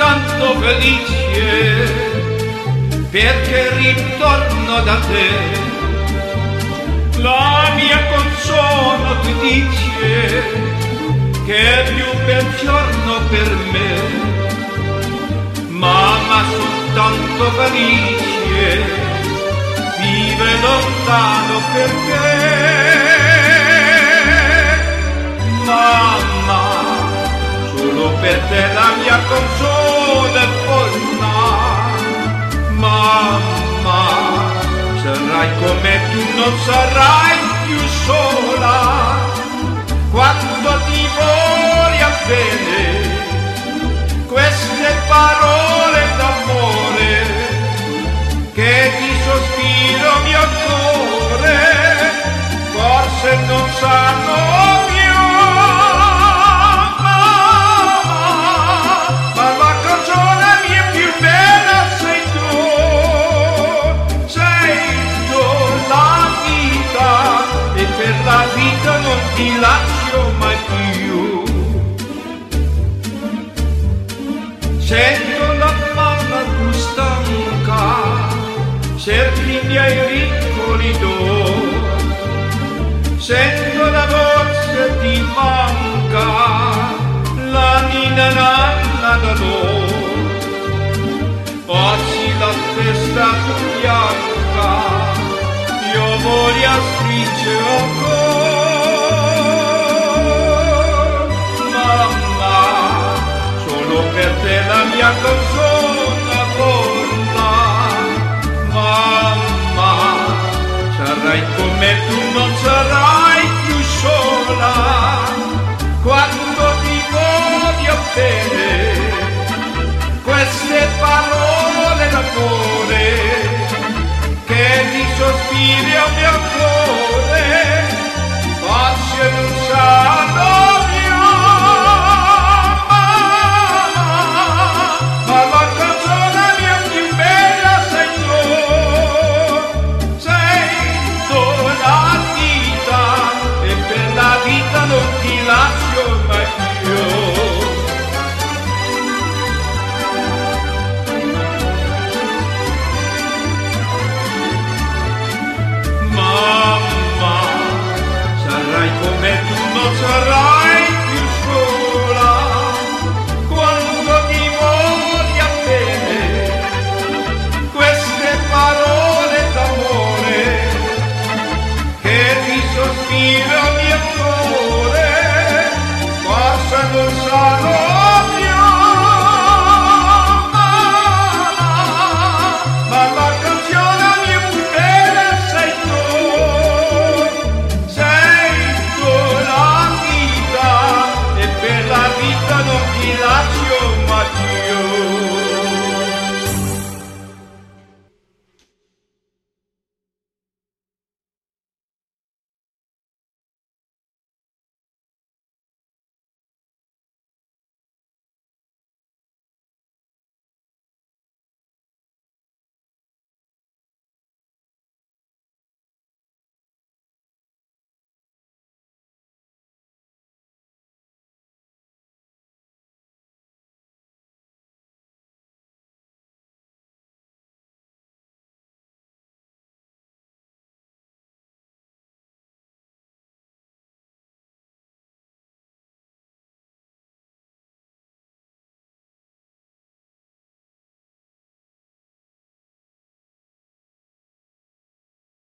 tanto felice perché ritorno da te. La mia consolo ti dice che è più bel giorno per me. Mamma soltanto felice, vive lontano perché. Mamma, solo per te la mia console è Mamma, sarai come tu non sarai più sola. Quando ti voglia bene cesta bianca, io voglio stringere sospiri a mio cuore, ma non sanno Even